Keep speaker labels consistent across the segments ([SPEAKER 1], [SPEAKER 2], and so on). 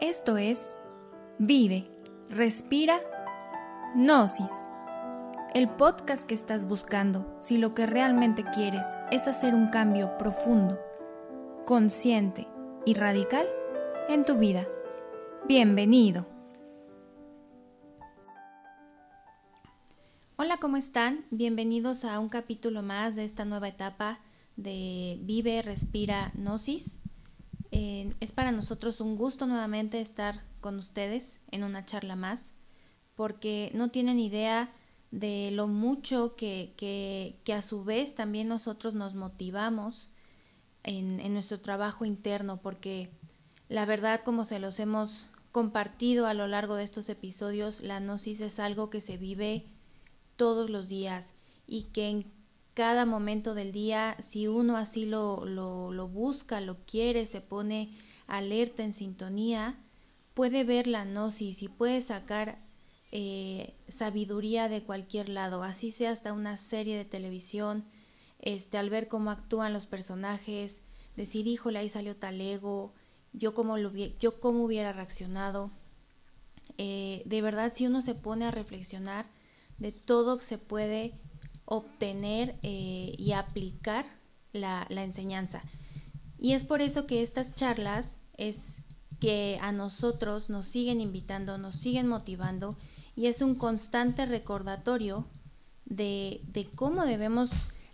[SPEAKER 1] Esto es Vive, Respira, Gnosis, el podcast que estás buscando si lo que realmente quieres es hacer un cambio profundo, consciente y radical en tu vida. Bienvenido. Hola, ¿cómo están? Bienvenidos a un capítulo más de esta nueva etapa de Vive, Respira, Gnosis. Es para nosotros un gusto nuevamente estar con ustedes en una charla más, porque no tienen idea de lo mucho que, que, a su vez también nosotros nos motivamos en, en nuestro trabajo interno, porque la verdad, como se los hemos compartido a lo largo de estos episodios, la gnosis es algo que se vive todos los días y que en cada momento del día, si uno así lo, lo, busca, lo quiere, se pone alerta, en sintonía, puede ver la gnosis y puede sacar eh, sabiduría de cualquier lado, así sea hasta una serie de televisión, este, al ver cómo actúan los personajes, decir, híjole, ahí salió tal ego, yo cómo, lo, yo cómo hubiera reaccionado. Eh, de verdad, si uno se pone a reflexionar, de todo se puede obtener eh, y aplicar la, enseñanza. Y es por eso que estas charlas es que a nosotros nos siguen invitando, nos siguen motivando y es un constante recordatorio de, de, cómo debemos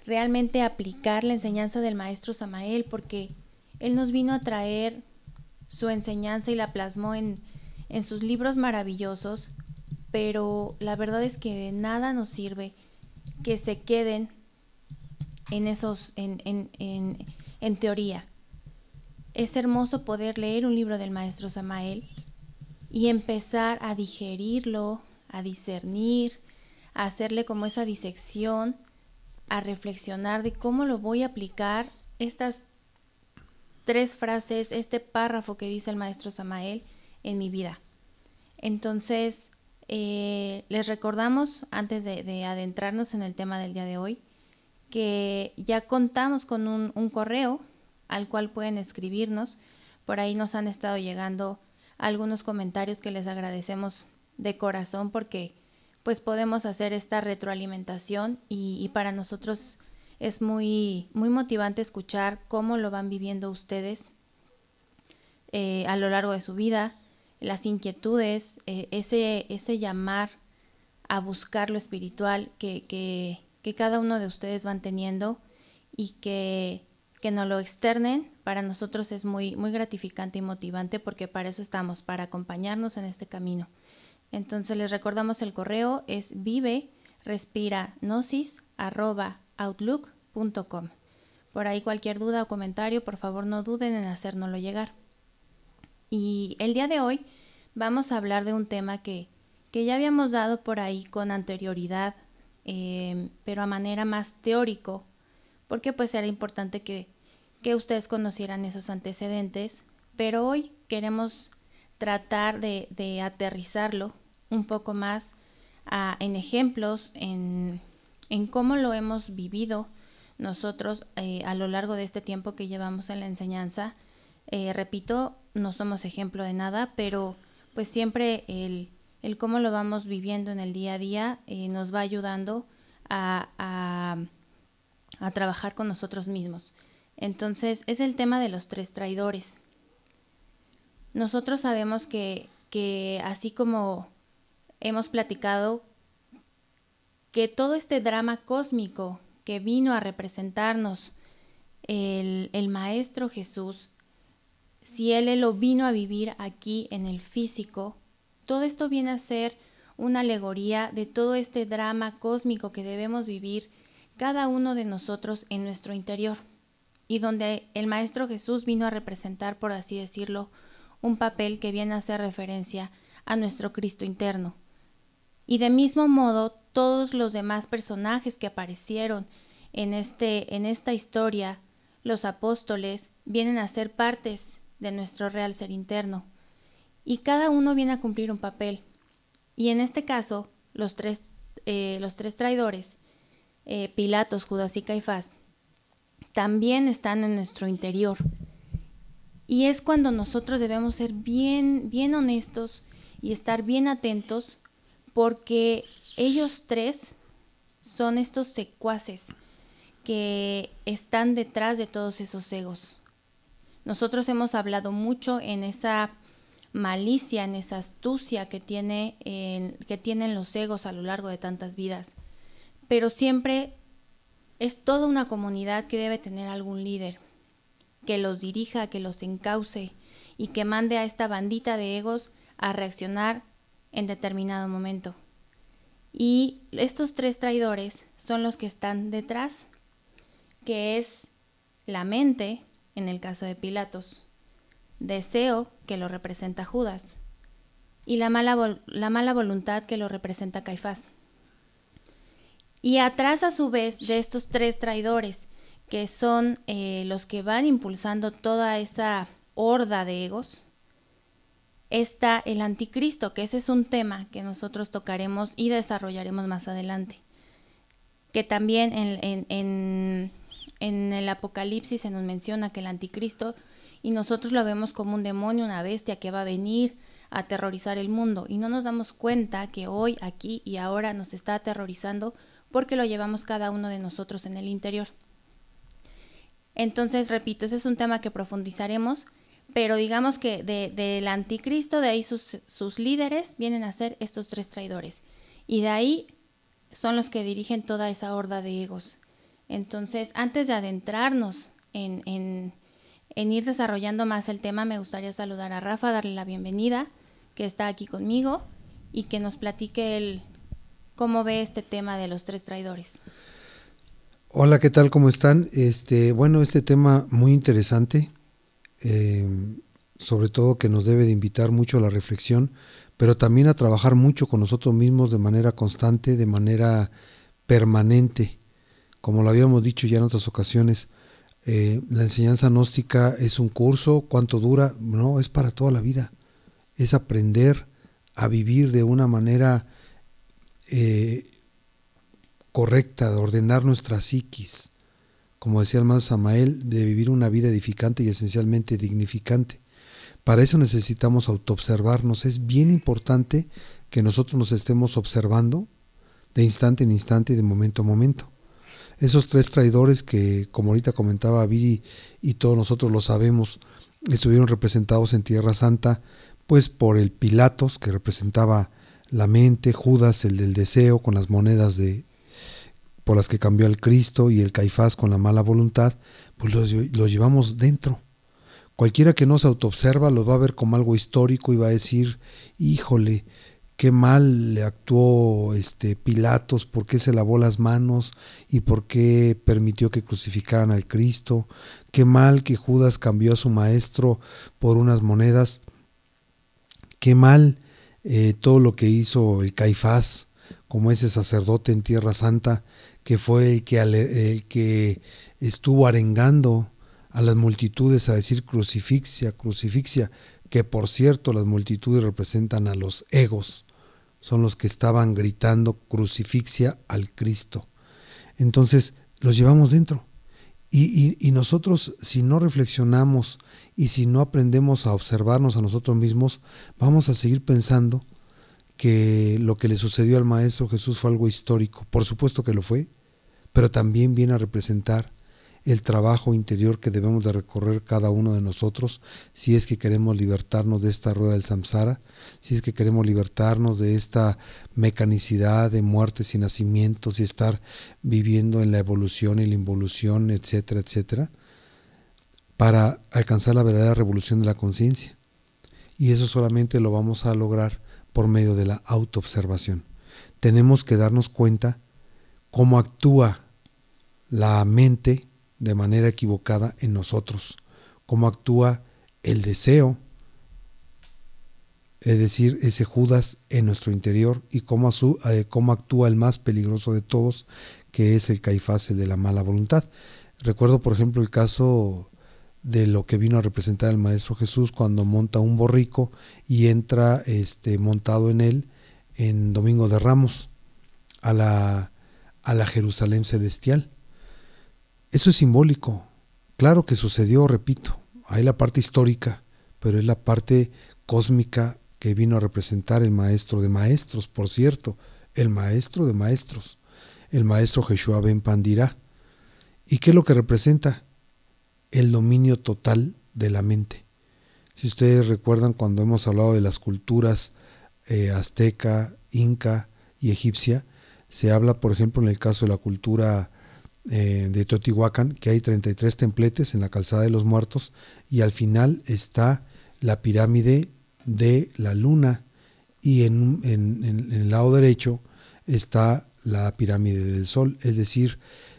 [SPEAKER 1] realmente aplicar la enseñanza del maestro Samael, porque él nos vino a traer su enseñanza y la plasmó en, en sus libros maravillosos, pero la verdad es que de nada nos sirve que se queden en esos, en, en, en, teoría. Es hermoso poder leer un libro del maestro Samael y empezar a digerirlo, a discernir, a hacerle como esa disección, a reflexionar de cómo lo voy a aplicar estas tres frases, este párrafo que dice el maestro Samael en mi vida. Entonces, eh, les recordamos, antes de, adentrarnos en el tema del día de hoy, que ya contamos con un, correo al cual pueden escribirnos. Por ahí nos han estado llegando algunos comentarios que les agradecemos de corazón porque pues podemos hacer esta retroalimentación y, para nosotros es muy, muy motivante escuchar cómo lo van viviendo ustedes eh, a lo largo de su vida, las inquietudes, eh, ese, ese llamar a buscar lo espiritual que, que, que, cada uno de ustedes van teniendo y que, que nos lo externen, para nosotros es muy, muy gratificante y motivante porque para eso estamos, para acompañarnos en este camino. Entonces les recordamos el correo es vive respira outlook.com. Por ahí cualquier duda o comentario, por favor no duden en hacérnoslo llegar. Y el día de hoy vamos a hablar de un tema que, que ya habíamos dado por ahí con anterioridad, eh, pero a manera más teórico, porque pues era importante que, que ustedes conocieran esos antecedentes, pero hoy queremos tratar de, aterrizarlo un poco más en ejemplos, en, en, cómo lo hemos vivido nosotros eh, a lo largo de este tiempo que llevamos en la enseñanza. Eh, repito, no somos ejemplo de nada, pero pues siempre el, el cómo lo vamos viviendo en el día a día eh, nos va ayudando a, a, a, trabajar con nosotros mismos. Entonces es el tema de los tres traidores. Nosotros sabemos que, que así como hemos platicado, que todo este drama cósmico que vino a representarnos el, el Maestro Jesús, si Él lo vino a vivir aquí en el físico, todo esto viene a ser una alegoría de todo este drama cósmico que debemos vivir cada uno de nosotros en nuestro interior, y donde el Maestro Jesús vino a representar, por así decirlo, un papel que viene a hacer referencia a nuestro Cristo interno. Y de mismo modo, todos los demás personajes que aparecieron en, este, en esta historia, los apóstoles, vienen a ser partes de nuestro real ser interno, y cada uno viene a cumplir un papel. Y en este caso, los tres, eh, los tres traidores, eh, Pilatos, Judas y Caifás, también están en nuestro interior. Y es cuando nosotros debemos ser bien, bien honestos y estar bien atentos porque ellos tres son estos secuaces que están detrás de todos esos egos. Nosotros hemos hablado mucho en esa malicia, en esa astucia que, tiene, que tienen los egos a lo largo de tantas vidas. Pero siempre es toda una comunidad que debe tener algún líder, que los dirija, que los encauce y que mande a esta bandita de egos a reaccionar en determinado momento. Y estos tres traidores son los que están detrás, que es la mente, en el caso de Pilatos, deseo, que lo representa Judas, y la mala, la mala voluntad que lo representa Caifás. Y atrás a su vez de estos tres traidores, que son eh, los que van impulsando toda esa horda de egos, está el anticristo, que ese es un tema que nosotros tocaremos y desarrollaremos más adelante. Que también en, el Apocalipsis se nos menciona que el anticristo, y nosotros lo vemos como un demonio, una bestia que va a venir a aterrorizar el mundo, y no nos damos cuenta que hoy, aquí y ahora nos está aterrorizando porque lo llevamos cada uno de nosotros en el interior. Entonces, repito, ese es un tema que profundizaremos pero digamos que del anticristo, de ahí sus, líderes vienen a ser estos tres traidores. Y de ahí son los que dirigen toda esa horda de egos. Entonces, antes de adentrarnos en, ir desarrollando más el tema, me gustaría saludar a Rafa, darle la bienvenida, que está aquí conmigo, y que nos platique el, cómo ve este tema de los tres traidores.
[SPEAKER 2] Hola, ¿qué tal? ¿Cómo están? Este, bueno, este tema muy interesante eh, sobre todo que nos debe de invitar mucho a la reflexión, pero también a trabajar mucho con nosotros mismos de manera constante, de manera permanente. Como lo habíamos dicho ya en otras ocasiones, eh, la enseñanza gnóstica es un curso, ¿cuánto dura? No, es para toda la vida. Es aprender a vivir de una manera eh, correcta, de ordenar nuestra psiquis, como decía el más Samael, de vivir una vida edificante y esencialmente dignificante. Para eso necesitamos autoobservarnos. Es bien importante que nosotros nos estemos observando de instante en instante y de momento a momento. Esos tres traidores que, como ahorita comentaba Viri y todos nosotros lo sabemos, estuvieron representados en Tierra Santa, pues por el Pilatos, que representaba la mente, Judas, el del deseo, con las monedas de, por las que cambió al Cristo y el Caifás con la mala voluntad, pues los, llevamos dentro. Cualquiera que no se autoobserva los va a ver como algo histórico y va a decir, híjole, qué mal le actuó este Pilatos, por qué se lavó las manos y por qué permitió que crucificaran al Cristo, qué mal que Judas cambió a su maestro por unas monedas, qué mal eh, todo lo que hizo el Caifás como ese sacerdote en Tierra Santa que fue el que, el que estuvo arengando a las multitudes a decir crucifixia, crucifixia, que por cierto las multitudes representan a los egos, son los que estaban gritando crucifixia al Cristo. Entonces los llevamos dentro. Y, y, nosotros si no reflexionamos y si no aprendemos a observarnos a nosotros mismos, vamos a seguir pensando que lo que le sucedió al Maestro Jesús fue algo histórico. Por supuesto que lo fue, pero también viene a representar el trabajo interior que debemos de recorrer cada uno de nosotros si es que queremos libertarnos de esta rueda del samsara, si es que queremos libertarnos de esta mecanicidad de muertes y nacimientos y estar viviendo en la evolución y la involución, etcétera, etcétera, para alcanzar la verdadera revolución de la conciencia. Y eso solamente lo vamos a lograr por medio de la autoobservación. Tenemos que darnos cuenta cómo actúa la mente de manera equivocada en nosotros, cómo actúa el deseo, es decir, ese Judas en nuestro interior y cómo, eh, cómo actúa el más peligroso de todos, que es el Caifás, el de la mala voluntad. Recuerdo, por ejemplo, el caso de lo que vino a representar el Maestro Jesús cuando monta un borrico y entra este, montado en él en Domingo de Ramos a la, a la Jerusalén celestial. Eso es simbólico. Claro que sucedió, repito, hay la parte histórica, pero es la parte cósmica que vino a representar el maestro de maestros, por cierto, el maestro de maestros, el maestro Jeshua Ben Pandirá. ¿Y qué es lo que representa? El dominio total de la mente. Si ustedes recuerdan cuando hemos hablado de las culturas eh, azteca, inca y egipcia, se habla, por ejemplo, en el caso de la cultura eh, de Teotihuacán, que hay 33 templetes en la calzada de los muertos y al final está la pirámide de la luna. Y en, en el lado derecho está la pirámide del sol, es decir,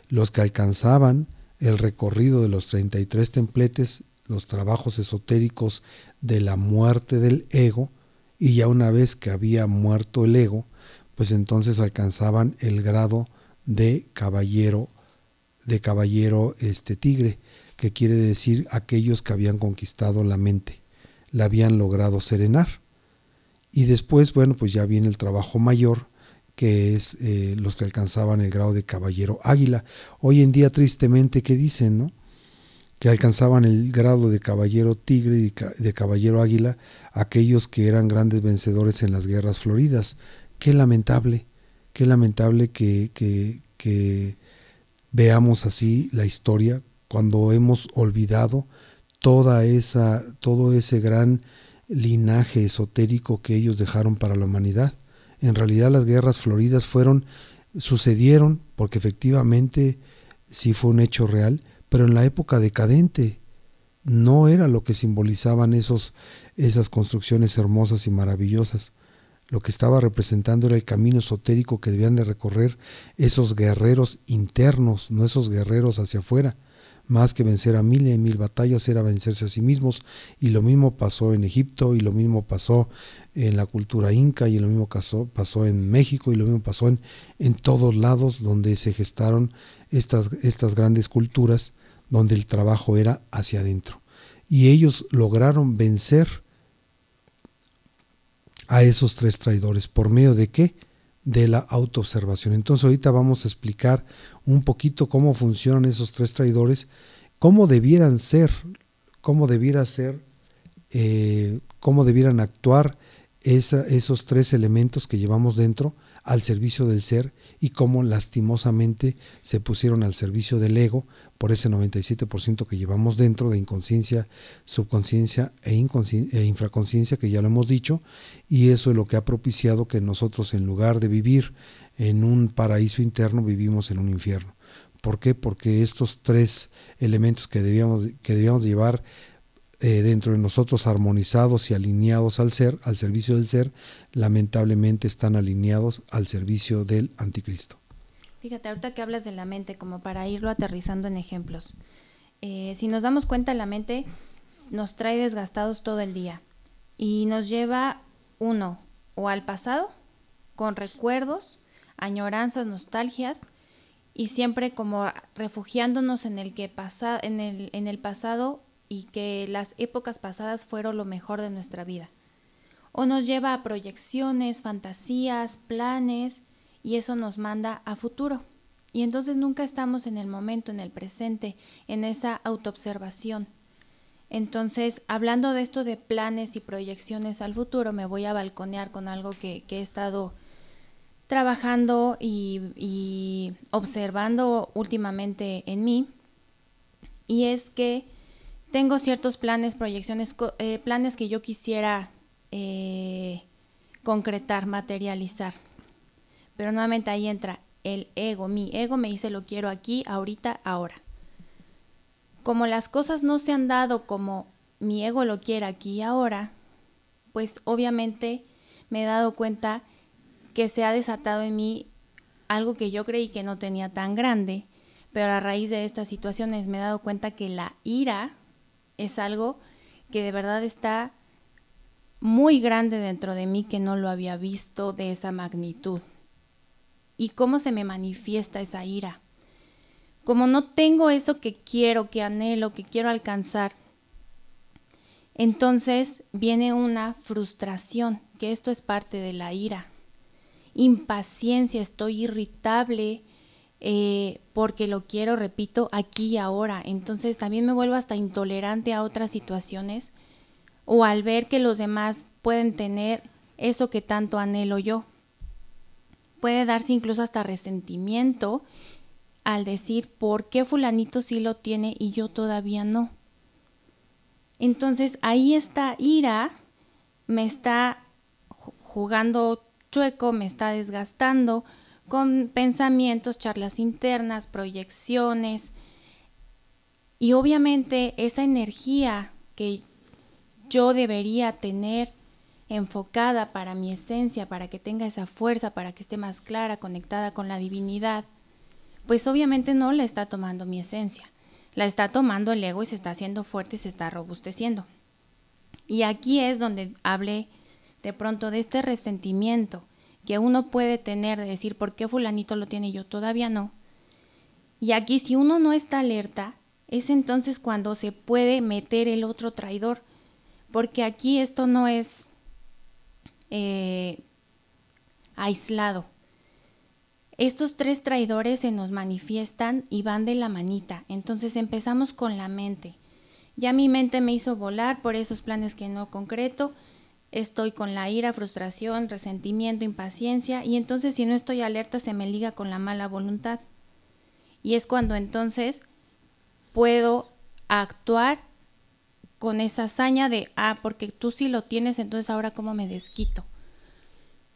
[SPEAKER 2] los que alcanzaban el recorrido de los 33 templetes, los trabajos esotéricos de la muerte del ego, y ya una vez que había muerto el ego, pues entonces alcanzaban el grado de caballero de caballero este tigre, que quiere decir aquellos que habían conquistado la mente, la habían logrado serenar. Y después, bueno, pues ya viene el trabajo mayor, que es eh, los que alcanzaban el grado de caballero águila. Hoy en día, tristemente, ¿qué dicen, no? Que alcanzaban el grado de caballero tigre y de caballero águila aquellos que eran grandes vencedores en las guerras floridas. Qué lamentable, qué lamentable que, que, que veamos así la historia cuando hemos olvidado toda esa, todo ese gran linaje esotérico que ellos dejaron para la humanidad. En realidad las guerras floridas fueron, sucedieron, porque efectivamente sí fue un hecho real, pero en la época decadente no era lo que simbolizaban esos, esas construcciones hermosas y maravillosas. Lo que estaba representando era el camino esotérico que debían de recorrer esos guerreros internos, no esos guerreros hacia afuera. Más que vencer a mil y mil batallas era vencerse a sí mismos. Y lo mismo pasó en Egipto, y lo mismo pasó en la cultura inca, y lo mismo pasó, pasó en México, y lo mismo pasó en, en todos lados donde se gestaron estas, estas grandes culturas, donde el trabajo era hacia adentro. Y ellos lograron vencer a esos tres traidores. ¿Por medio de qué? De la autoobservación. Entonces ahorita vamos a explicar un poquito cómo funcionan esos tres traidores, cómo debieran ser, cómo debiera ser, eh, cómo debieran actuar esos tres elementos que llevamos dentro al servicio del ser y cómo lastimosamente se pusieron al servicio del ego por ese 97% que llevamos dentro de inconsciencia, subconsciencia e, e infraconsciencia, que ya lo hemos dicho, y eso es lo que ha propiciado que nosotros en lugar de vivir en un paraíso interno, vivimos en un infierno. ¿Por qué? Porque estos tres elementos que debíamos, que debíamos llevar eh, dentro de nosotros armonizados y alineados al ser, al servicio del ser, lamentablemente están alineados al servicio del anticristo.
[SPEAKER 1] Fíjate, ahorita que hablas de la mente, como para irlo aterrizando en ejemplos. Eh, si nos damos cuenta, la mente nos trae desgastados todo el día y nos lleva, uno, o al pasado, con recuerdos, añoranzas, nostalgias, y siempre como refugiándonos en el que pasa, en el, en el pasado y que las épocas pasadas fueron lo mejor de nuestra vida. O nos lleva a proyecciones, fantasías, planes, y eso nos manda a futuro. Y entonces nunca estamos en el momento, en el presente, en esa autoobservación. Entonces, hablando de esto de planes y proyecciones al futuro, me voy a balconear con algo que, he estado trabajando y, observando últimamente en mí. Y es que tengo ciertos planes, proyecciones, eh, planes que yo quisiera eh, concretar, materializar. Pero nuevamente ahí entra el ego. Mi ego me dice lo quiero aquí, ahorita, ahora. Como las cosas no se han dado como mi ego lo quiere aquí y ahora, pues obviamente me he dado cuenta que se ha desatado en mí algo que yo creí que no tenía tan grande, pero a raíz de estas situaciones me he dado cuenta que la ira es algo que de verdad está muy grande dentro de mí que no lo había visto de esa magnitud. ¿Y cómo se me manifiesta esa ira? Como no tengo eso que quiero, que anhelo, que quiero alcanzar, entonces viene una frustración, que esto es parte de la ira. Impaciencia, estoy irritable, eh, porque lo quiero, repito, aquí y ahora. Entonces también me vuelvo hasta intolerante a otras situaciones o al ver que los demás pueden tener eso que tanto anhelo yo. Puede darse incluso hasta resentimiento al decir por qué fulanito sí lo tiene y yo todavía no. Entonces ahí esta ira me está jugando chueco, me está desgastando con pensamientos, charlas internas, proyecciones. Y obviamente esa energía que yo debería tener enfocada para mi esencia, para que tenga esa fuerza, para que esté más clara, conectada con la divinidad, pues obviamente no la está tomando mi esencia. La está tomando el ego y se está haciendo fuerte y se está robusteciendo. Y aquí es donde hablé de pronto de este resentimiento que uno puede tener de decir, ¿por qué fulanito lo tiene yo todavía no? Y aquí si uno no está alerta, es entonces cuando se puede meter el otro traidor, porque aquí esto no es eh, aislado. Estos tres traidores se nos manifiestan y van de la manita. Entonces empezamos con la mente. Ya mi mente me hizo volar por esos planes que no concreto. Estoy con la ira, frustración, resentimiento, impaciencia y entonces si no estoy alerta se me liga con la mala voluntad. Y es cuando entonces puedo actuar con esa hazaña de, ah, porque tú sí lo tienes, entonces ahora cómo me desquito.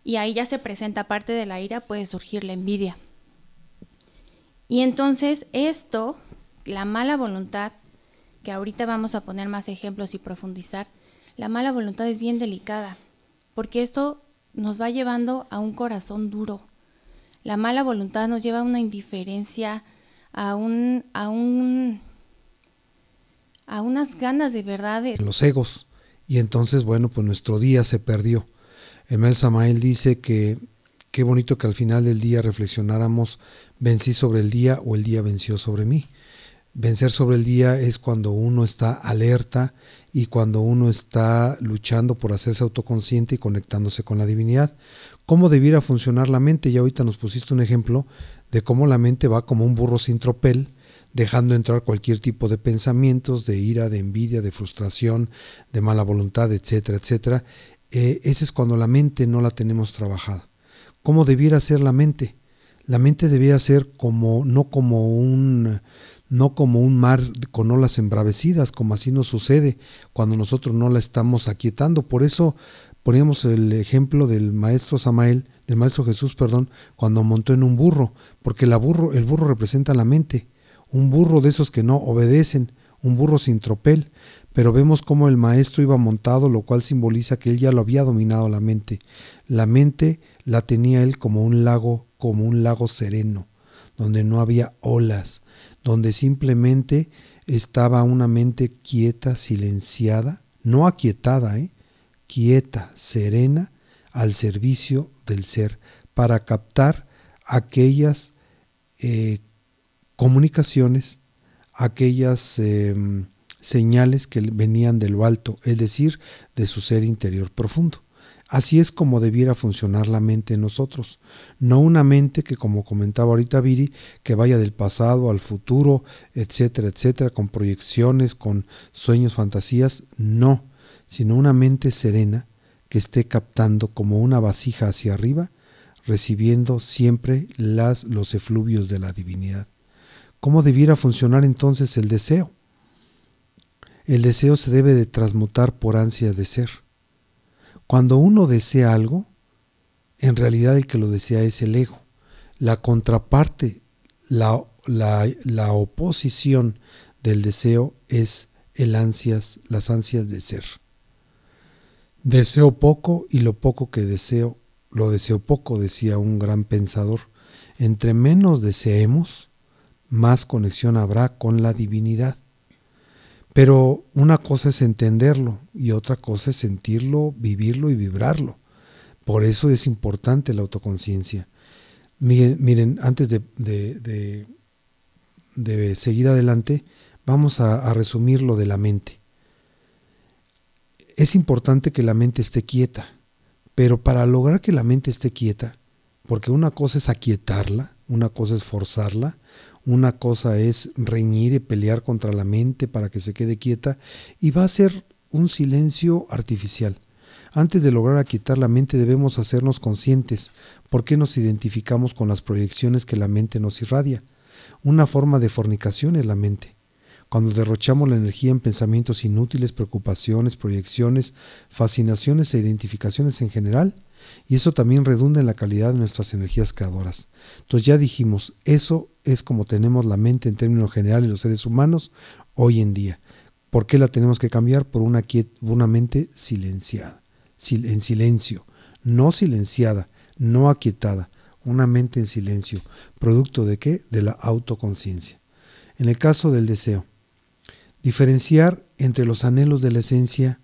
[SPEAKER 1] Y ahí ya se presenta parte de la ira, puede surgir la envidia. Y entonces esto, la mala voluntad, que ahorita vamos a poner más ejemplos y profundizar, la mala voluntad es bien delicada, porque esto nos va llevando a un corazón duro. La mala voluntad nos lleva a una indiferencia, a un, a un, a unas ganas de verdad de...
[SPEAKER 2] Los egos. Y entonces, bueno, pues nuestro día se perdió. Emel Samael dice que qué bonito que al final del día reflexionáramos, vencí sobre el día o el día venció sobre mí. Vencer sobre el día es cuando uno está alerta y cuando uno está luchando por hacerse autoconsciente y conectándose con la divinidad. ¿Cómo debiera funcionar la mente? Y ahorita nos pusiste un ejemplo de cómo la mente va como un burro sin tropel, dejando entrar cualquier tipo de pensamientos, de ira, de envidia, de frustración, de mala voluntad, etcétera, etcétera, eh, ese es cuando la mente no la tenemos trabajada. ¿Cómo debiera ser la mente? La mente debiera ser como, no como un, no como un mar con olas embravecidas, como así nos sucede cuando nosotros no la estamos aquietando. Por eso poníamos el ejemplo del maestro Samael, del maestro Jesús, perdón, cuando montó en un burro, porque la burro, el burro representa la mente, un burro de esos que no obedecen, un burro sin tropel, pero vemos cómo el maestro iba montado, lo cual simboliza que él ya lo había dominado la mente. La mente la tenía él como un lago, como un lago sereno, donde no había olas, donde simplemente estaba una mente quieta, silenciada, no aquietada, ¿eh? quieta, serena, al servicio del ser, para captar aquellas eh, comunicaciones, aquellas em, señales que venían de lo alto, es decir, de su ser interior profundo. Así es como debiera funcionar la mente en nosotros, no una mente que, como comentaba ahorita Viri, que vaya del pasado al futuro, etcétera, etcétera, con proyecciones, con sueños, fantasías, no, sino una mente serena que esté captando como una vasija hacia arriba, recibiendo siempre las, los efluvios de la divinidad. ¿Cómo debiera funcionar entonces el deseo? El deseo se debe de transmutar por ansia de ser. Cuando uno desea algo, en realidad el que lo desea es el ego. La contraparte, la, la, oposición del deseo es el ansias, las ansias de ser. Deseo poco y lo poco que deseo, lo deseo poco, decía un gran pensador. Entre menos deseemos, más conexión habrá con la divinidad. Pero una cosa es entenderlo y otra cosa es sentirlo, vivirlo y vibrarlo. Por eso es importante la autoconciencia. Miren, antes de, seguir adelante, vamos a resumir lo de la mente. Es importante que la mente esté quieta, pero para lograr que la mente esté quieta, porque una cosa es aquietarla, una cosa es forzarla, una cosa es reñir y pelear contra la mente para que se quede quieta y va a ser un silencio artificial. Antes de lograr aquietar la mente debemos hacernos conscientes por qué nos identificamos con las proyecciones que la mente nos irradia. Una forma de fornicación es la mente. Cuando derrochamos la energía en pensamientos inútiles, preocupaciones, proyecciones, fascinaciones e identificaciones en general, y eso también redunda en la calidad de nuestras energías creadoras. Entonces ya dijimos, eso es como tenemos la mente en términos generales los seres humanos hoy en día. ¿Por qué la tenemos que cambiar? Por una, una mente silenciada en silencio, no silenciada, no aquietada, una mente en silencio, producto de qué? De la autoconciencia. En el caso del deseo, diferenciar entre los anhelos de la esencia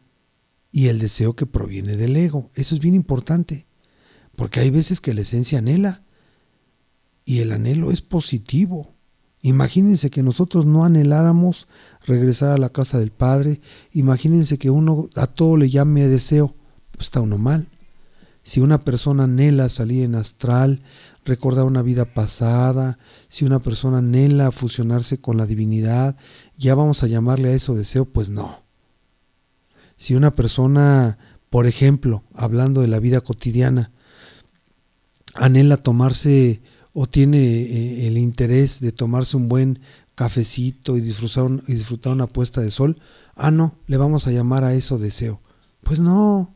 [SPEAKER 2] y el deseo que proviene del ego. Eso es bien importante, porque hay veces que la esencia anhela y el anhelo es positivo. Imagínense que nosotros no anheláramos regresar a la casa del Padre, imagínense que uno a todo le llame deseo. Pues, está uno mal. Si una persona anhela salir en astral, recordar una vida pasada, si una persona anhela fusionarse con la divinidad, ya vamos a llamarle a eso deseo, pues no. Si una persona, por ejemplo, hablando de la vida cotidiana, anhela tomarse o tiene eh, el interés de tomarse un buen cafecito y disfrutar, y disfrutar una puesta de sol, ah, no, le vamos a llamar a eso deseo. Pues no,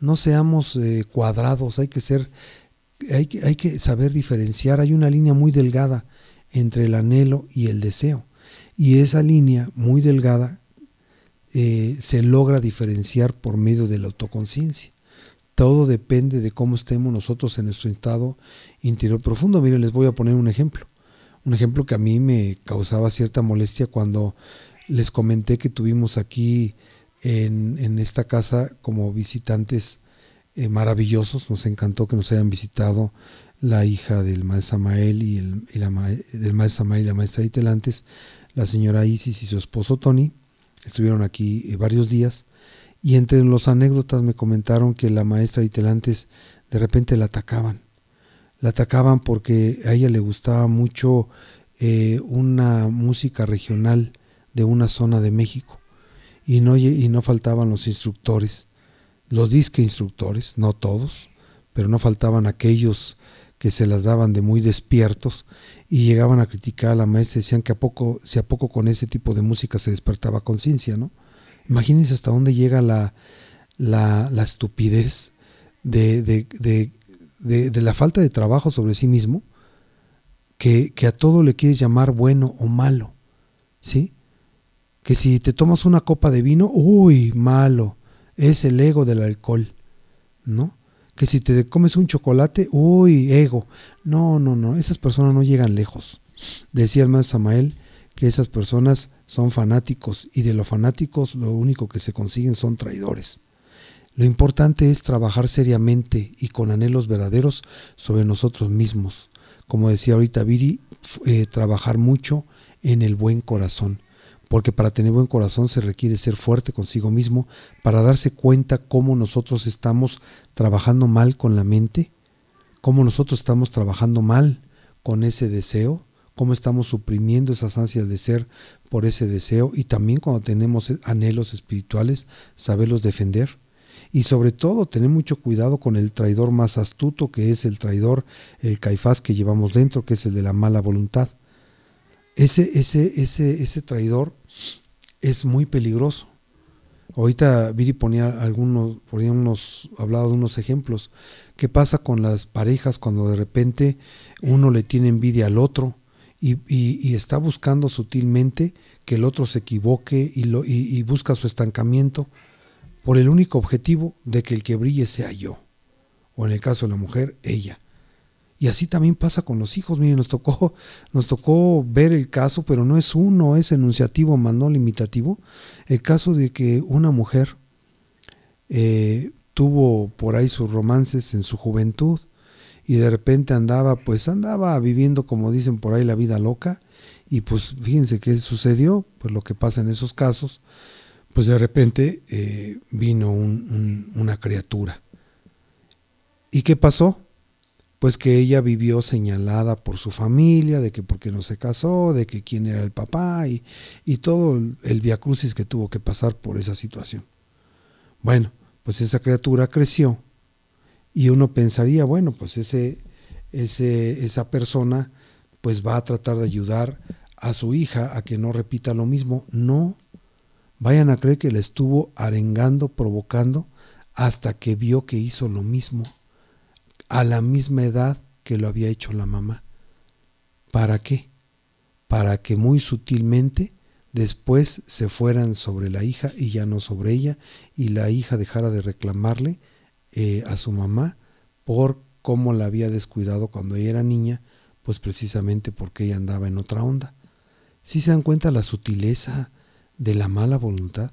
[SPEAKER 2] no seamos eh, cuadrados, hay que ser, hay que, hay que saber diferenciar, hay una línea muy delgada entre el anhelo y el deseo. Y esa línea muy delgada eh, se logra diferenciar por medio de la autoconciencia. Todo depende de cómo estemos nosotros en nuestro estado interior profundo. Miren, les voy a poner un ejemplo. Un ejemplo que a mí me causaba cierta molestia cuando les comenté que tuvimos aquí en, esta casa como visitantes eh, maravillosos. Nos encantó que nos hayan visitado la hija del maestro Samael y, la del maestro Samael y la maestra Itelantes, la señora Isis y su esposo Tony. Estuvieron aquí eh, varios días y entre los anécdotas me comentaron que la maestra Itelantes de repente la atacaban. La atacaban porque a ella le gustaba mucho eh, una música regional de una zona de México y no, y no faltaban los instructores, los disque instructores, no todos, pero no faltaban aquellos que se las daban de muy despiertos y llegaban a criticar a la maestra decían que a poco, si a poco con ese tipo de música se despertaba conciencia, ¿no? Imagínense hasta dónde llega la, la, la estupidez de, de, de, de, la falta de trabajo sobre sí mismo, que, que a todo le quieres llamar bueno o malo, ¿sí? que si te tomas una copa de vino, uy, malo, es el ego del alcohol, ¿no? Que si te comes un chocolate, uy, ego. No, no, no, esas personas no llegan lejos. Decía el maestro Samael que esas personas son fanáticos y de los fanáticos lo único que se consiguen son traidores. Lo importante es trabajar seriamente y con anhelos verdaderos sobre nosotros mismos. Como decía ahorita Viri, eh, trabajar mucho en el buen corazón porque para tener buen corazón se requiere ser fuerte consigo mismo para darse cuenta cómo nosotros estamos trabajando mal con la mente, cómo nosotros estamos trabajando mal con ese deseo, cómo estamos suprimiendo esas ansias de ser por ese deseo y también cuando tenemos anhelos espirituales, saberlos defender. Y sobre todo tener mucho cuidado con el traidor más astuto que es el traidor, el caifás que llevamos dentro, que es el de la mala voluntad ese, ese, ese, ese traidor es muy peligroso. Ahorita Viri ponía algunos, ponía unos, hablaba de unos ejemplos. ¿Qué pasa con las parejas cuando de repente uno le tiene envidia al otro y, y, está buscando sutilmente que el otro se equivoque y, lo, y busca su estancamiento por el único objetivo de que el que brille sea yo? O en el caso de la mujer, ella. Y así también pasa con los hijos. Miren, nos tocó, nos tocó ver el caso, pero no es uno, es enunciativo más no limitativo. El caso de que una mujer eh, tuvo por ahí sus romances en su juventud y de repente andaba, pues andaba viviendo, como dicen por ahí, la vida loca. Y pues fíjense qué sucedió, pues lo que pasa en esos casos, pues de repente eh, vino una criatura. ¿Y qué pasó? Pues que ella vivió señalada por su familia, de que porque no se casó, de que quién era el papá y, y todo el, viacrucis que tuvo que pasar por esa situación. Bueno, pues esa criatura creció y uno pensaría, bueno, pues ese, ese, esa persona pues va a tratar de ayudar a su hija a que no repita lo mismo. No, vayan a creer que le estuvo arengando, provocando, hasta que vio que hizo lo mismo a la misma edad que lo había hecho la mamá. ¿Para qué? Para que muy sutilmente después se fueran sobre la hija y ya no sobre ella, y la hija dejara de reclamarle eh, a su mamá por cómo la había descuidado cuando ella era niña, pues precisamente porque ella andaba en otra onda. Si se dan cuenta la sutileza de la mala voluntad?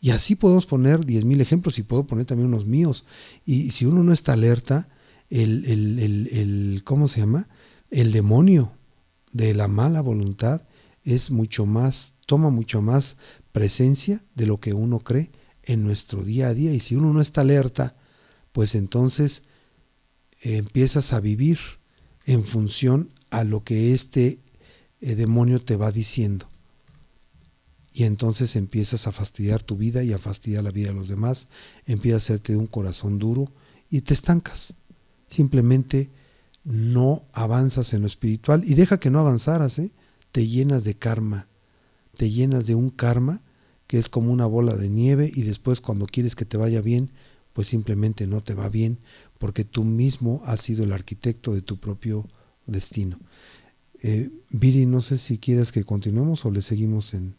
[SPEAKER 2] Y así podemos poner diez mil ejemplos y puedo poner también unos míos. Y si uno no está alerta, el, el, el, el, ¿cómo se llama? El demonio de la mala voluntad es mucho más, toma mucho más presencia de lo que uno cree en nuestro día a día. Y si uno no está alerta, pues entonces eh, empiezas a vivir en función a lo que este eh, demonio te va diciendo. Y entonces empiezas a fastidiar tu vida y a fastidiar la vida de los demás, empiezas a hacerte de un corazón duro y te estancas simplemente no avanzas en lo espiritual y deja que no avanzaras, ¿eh? te llenas de karma, te llenas de un karma que es como una bola de nieve y después cuando quieres que te vaya bien, pues simplemente no te va bien porque tú mismo has sido el arquitecto de tu propio destino. Eh, Viri, no sé si quieres que continuemos o le seguimos en...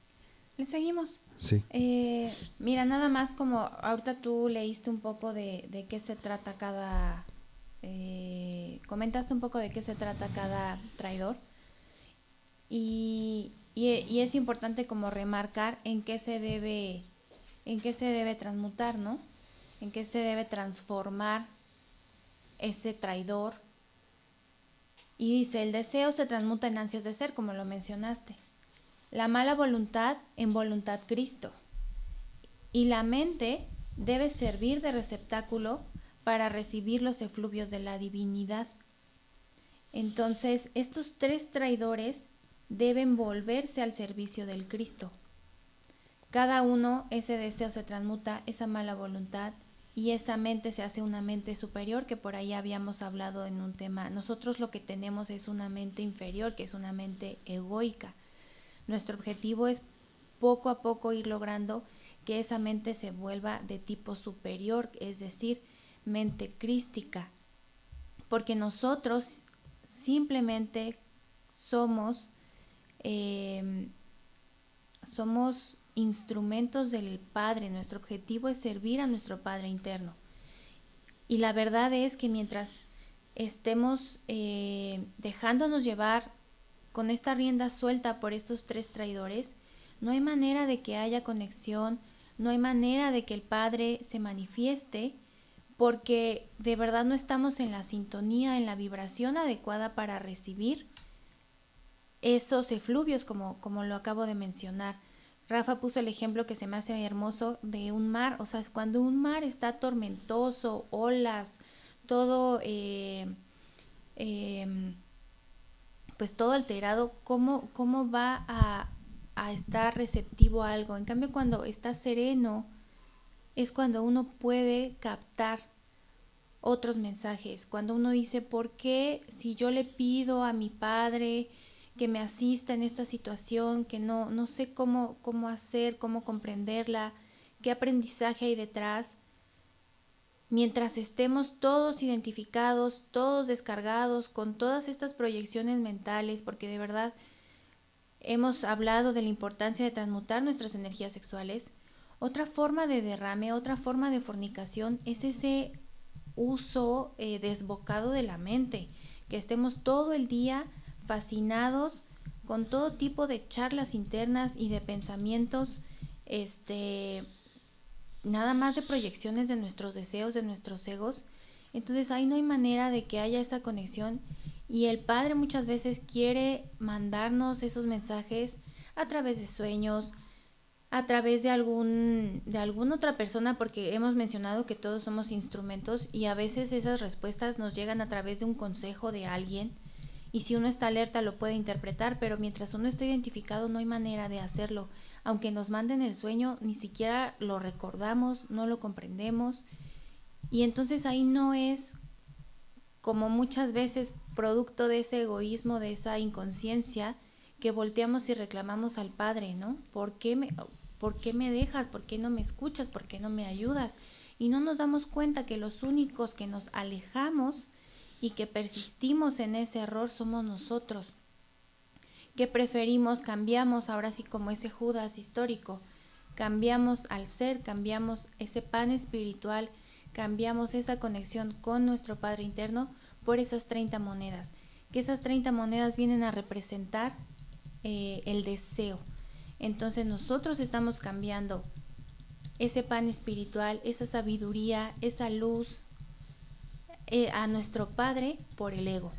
[SPEAKER 1] Le seguimos.
[SPEAKER 2] Sí.
[SPEAKER 1] Eh, mira, nada más como ahorita tú leíste un poco de, de qué se trata cada, eh, comentaste un poco de qué se trata cada traidor y, es importante como remarcar en qué se debe en qué se debe transmutar, ¿no? En qué se debe transformar ese traidor. Y dice, el deseo se transmuta en ansias de ser, como lo mencionaste. La mala voluntad en voluntad Cristo. Y la mente debe servir de receptáculo para recibir los efluvios de la divinidad. Entonces, estos tres traidores deben volverse al servicio del Cristo. Cada uno, ese deseo se transmuta, esa mala voluntad, y esa mente se hace una mente superior, que por ahí habíamos hablado en un tema. Nosotros lo que tenemos es una mente inferior, que es una mente egoica. Nuestro objetivo es poco a poco ir logrando que esa mente se vuelva de tipo superior, es decir, mente crística, porque nosotros simplemente somos, em, somos instrumentos del Padre, nuestro objetivo es servir a nuestro Padre interno. Y la verdad es que mientras estemos eh, dejándonos llevar con esta rienda suelta por estos tres traidores, no hay manera de que haya conexión, no hay manera de que el Padre se manifieste porque de verdad no estamos en la sintonía, en la vibración adecuada para recibir esos efluvios como, como lo acabo de mencionar. Rafa puso el ejemplo que se me hace hermoso de un mar, o sea, cuando un mar está tormentoso, olas, todo, eh, em, pues todo alterado, ¿cómo, cómo va a, a estar receptivo a algo? En cambio, cuando está sereno, es cuando uno puede captar otros mensajes. Cuando uno dice, ¿por qué si yo le pido a mi padre que me asista en esta situación, que no, no sé cómo, cómo hacer, cómo comprenderla, qué aprendizaje hay detrás? Mientras estemos todos identificados, todos descargados con todas estas proyecciones mentales, porque de verdad hemos hablado de la importancia de transmutar nuestras energías sexuales, otra forma de derrame, otra forma de fornicación es ese uso eh, desbocado de la mente, que estemos todo el día fascinados con todo tipo de charlas internas y de pensamientos, este, nada más de proyecciones de nuestros deseos, de nuestros egos. Entonces ahí no hay manera de que haya esa conexión y el Padre muchas veces quiere mandarnos esos mensajes a través de sueños, a través de algún de alguna otra persona porque hemos mencionado que todos somos instrumentos y a veces esas respuestas nos llegan a través de un consejo de alguien y si uno está alerta lo puede interpretar, pero mientras uno está identificado no hay manera de hacerlo. Aunque nos manden el sueño, ni siquiera lo recordamos, no lo comprendemos. Y entonces ahí no es como muchas veces producto de ese egoísmo, de esa inconsciencia, que volteamos y reclamamos al Padre, ¿no? ¿Por qué me, por qué me dejas? ¿Por qué no me escuchas? ¿Por qué no me ayudas? Y no nos damos cuenta que los únicos que nos alejamos y que persistimos en ese error somos nosotros, que preferimos, cambiamos ahora sí como ese Judas histórico, cambiamos al ser, cambiamos ese pan espiritual, cambiamos esa conexión con nuestro Padre interno por esas 30 monedas, que esas 30 monedas vienen a representar eh, el deseo. Entonces nosotros estamos cambiando ese pan espiritual, esa sabiduría, esa luz, eh, a nuestro padre por el ego.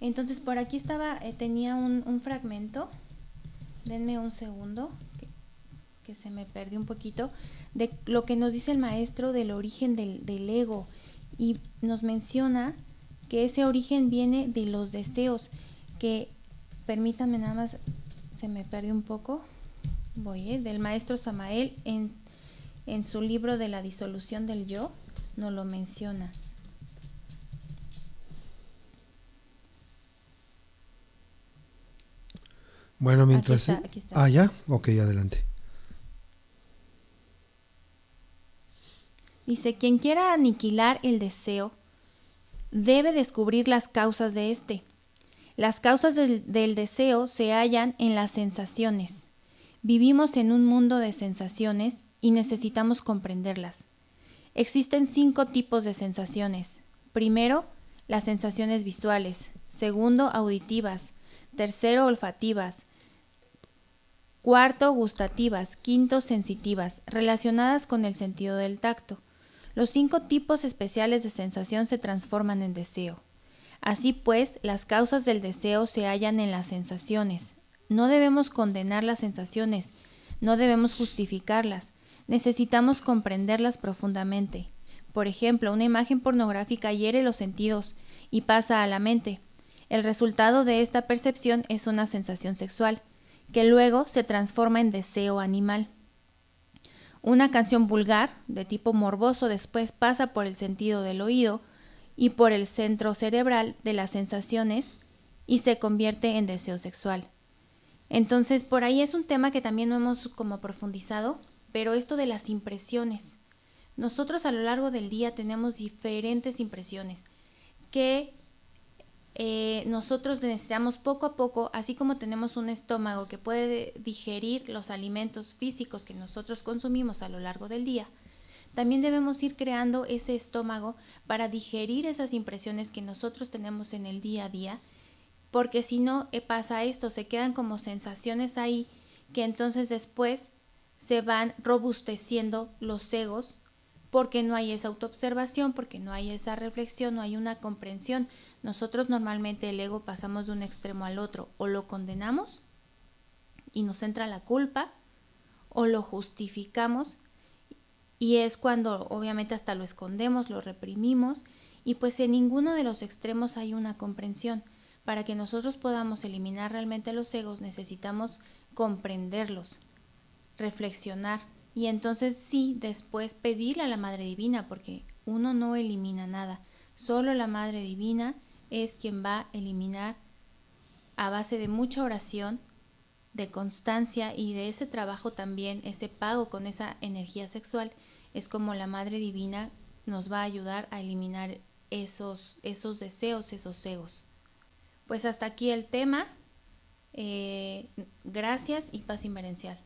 [SPEAKER 1] Entonces por aquí estaba, eh, tenía un, fragmento, denme un segundo, que, se me perdió un poquito, de lo que nos dice el maestro del origen del, del ego. Y nos menciona que ese origen viene de los deseos, que permítanme nada más, se me perdió un poco, voy, eh, del maestro Samael en, en su libro de la disolución del yo, nos lo menciona.
[SPEAKER 2] Bueno, mientras... Ah, ya, ok, adelante.
[SPEAKER 1] Dice, quien quiera aniquilar el deseo, debe descubrir las causas de éste. Las causas del, deseo se hallan en las sensaciones. Vivimos en un mundo de sensaciones y necesitamos comprenderlas. Existen cinco tipos de sensaciones. Primero, las sensaciones visuales. Segundo, auditivas. Tercero, olfativas. Cuarto, gustativas. Quinto, sensitivas, relacionadas con el sentido del tacto. Los cinco tipos especiales de sensación se transforman en deseo. Así pues, las causas del deseo se hallan en las sensaciones. No debemos condenar las sensaciones, no debemos justificarlas, necesitamos comprenderlas profundamente. Por ejemplo, una imagen pornográfica hiere los sentidos y pasa a la mente. El resultado de esta percepción es una sensación sexual que luego se transforma en deseo animal. Una canción vulgar, de tipo morboso, después pasa por el sentido del oído y por el centro cerebral de las sensaciones y se convierte en deseo sexual. Entonces, por ahí es un tema que también no hemos como profundizado, pero esto de las impresiones. Nosotros a lo largo del día tenemos diferentes impresiones que eh, nosotros necesitamos poco a poco, así como tenemos un estómago que puede digerir los alimentos físicos que nosotros consumimos a lo largo del día, también debemos ir creando ese estómago para digerir esas impresiones que nosotros tenemos en el día a día, porque si no eh, pasa esto, se quedan como sensaciones ahí que entonces después se van robusteciendo los egos porque no hay esa autoobservación, porque no hay esa reflexión, no hay una comprensión. Nosotros normalmente el ego pasamos de un extremo al otro, o lo condenamos y nos entra la culpa, o lo justificamos y es cuando obviamente hasta lo escondemos, lo reprimimos y pues en ninguno de los extremos hay una comprensión. Para que nosotros podamos eliminar realmente los egos necesitamos comprenderlos, reflexionar, y entonces sí, después pedirle a la Madre Divina, porque uno no elimina nada, solo la Madre Divina es quien va a eliminar a base de mucha oración, de constancia y de ese trabajo también, ese pago con esa energía sexual, es como la Madre Divina nos va a ayudar a eliminar esos, esos deseos, esos egos. Pues hasta aquí el tema. Eh, gracias y paz inmerencial.